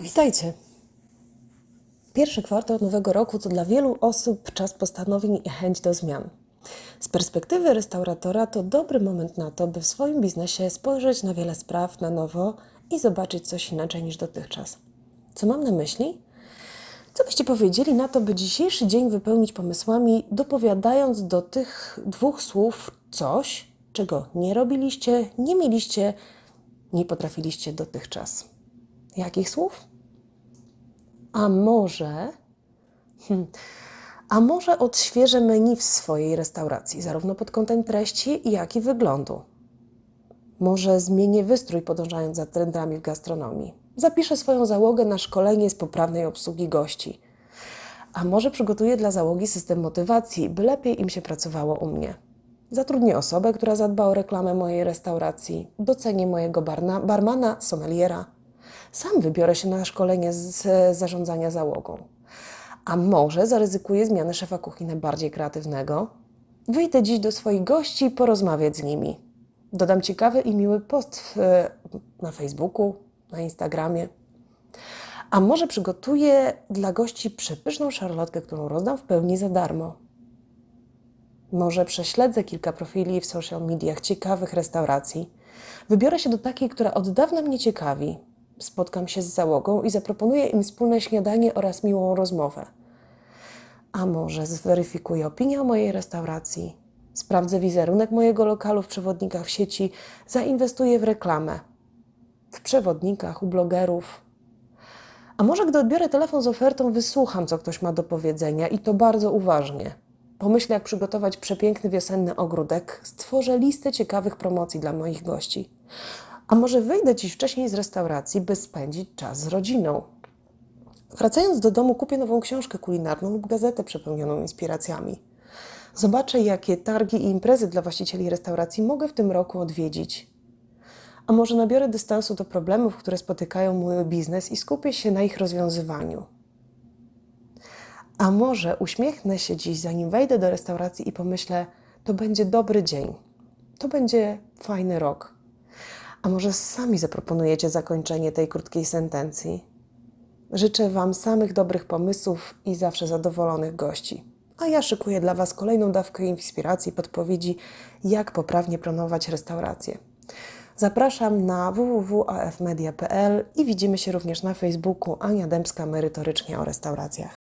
Witajcie. Pierwszy kwartał nowego roku to dla wielu osób czas postanowień i chęć do zmian. Z perspektywy restauratora to dobry moment na to, by w swoim biznesie spojrzeć na wiele spraw na nowo i zobaczyć coś inaczej niż dotychczas. Co mam na myśli? Co byście powiedzieli na to, by dzisiejszy dzień wypełnić pomysłami, dopowiadając do tych dwóch słów coś, czego nie robiliście, nie mieliście, nie potrafiliście dotychczas? Jakich słów? A może. Hmm, a może odświeżę menu w swojej restauracji, zarówno pod kątem treści, jak i wyglądu. Może zmienię wystrój, podążając za trendami w gastronomii. Zapiszę swoją załogę na szkolenie z poprawnej obsługi gości. A może przygotuję dla załogi system motywacji, by lepiej im się pracowało u mnie. Zatrudnię osobę, która zadba o reklamę mojej restauracji, docenię mojego barna, barmana, sommeliera. Sam wybiorę się na szkolenie z zarządzania załogą. A może zaryzykuję zmianę szefa kuchni na bardziej kreatywnego? Wyjdę dziś do swoich gości i porozmawiać z nimi. Dodam ciekawy i miły post w, na Facebooku, na Instagramie. A może przygotuję dla gości przepyszną szarlotkę, którą rozdam w pełni za darmo. Może prześledzę kilka profili w social mediach ciekawych restauracji. Wybiorę się do takiej, która od dawna mnie ciekawi. Spotkam się z załogą i zaproponuję im wspólne śniadanie oraz miłą rozmowę. A może zweryfikuję opinię o mojej restauracji, sprawdzę wizerunek mojego lokalu w przewodnikach w sieci, zainwestuję w reklamę, w przewodnikach, u blogerów. A może gdy odbiorę telefon z ofertą, wysłucham, co ktoś ma do powiedzenia i to bardzo uważnie. Pomyślę, jak przygotować przepiękny wiosenny ogródek, stworzę listę ciekawych promocji dla moich gości. A może wyjdę dziś wcześniej z restauracji, by spędzić czas z rodziną. Wracając do domu, kupię nową książkę kulinarną lub gazetę przepełnioną inspiracjami. Zobaczę, jakie targi i imprezy dla właścicieli restauracji mogę w tym roku odwiedzić. A może nabiorę dystansu do problemów, które spotykają mój biznes i skupię się na ich rozwiązywaniu. A może uśmiechnę się dziś, zanim wejdę do restauracji i pomyślę, to będzie dobry dzień, to będzie fajny rok. A może sami zaproponujecie zakończenie tej krótkiej sentencji? Życzę Wam samych dobrych pomysłów i zawsze zadowolonych gości. A ja szykuję dla Was kolejną dawkę inspiracji, podpowiedzi, jak poprawnie promować restaurację. Zapraszam na www.afmedia.pl i widzimy się również na Facebooku Ania Dębska merytorycznie o restauracjach.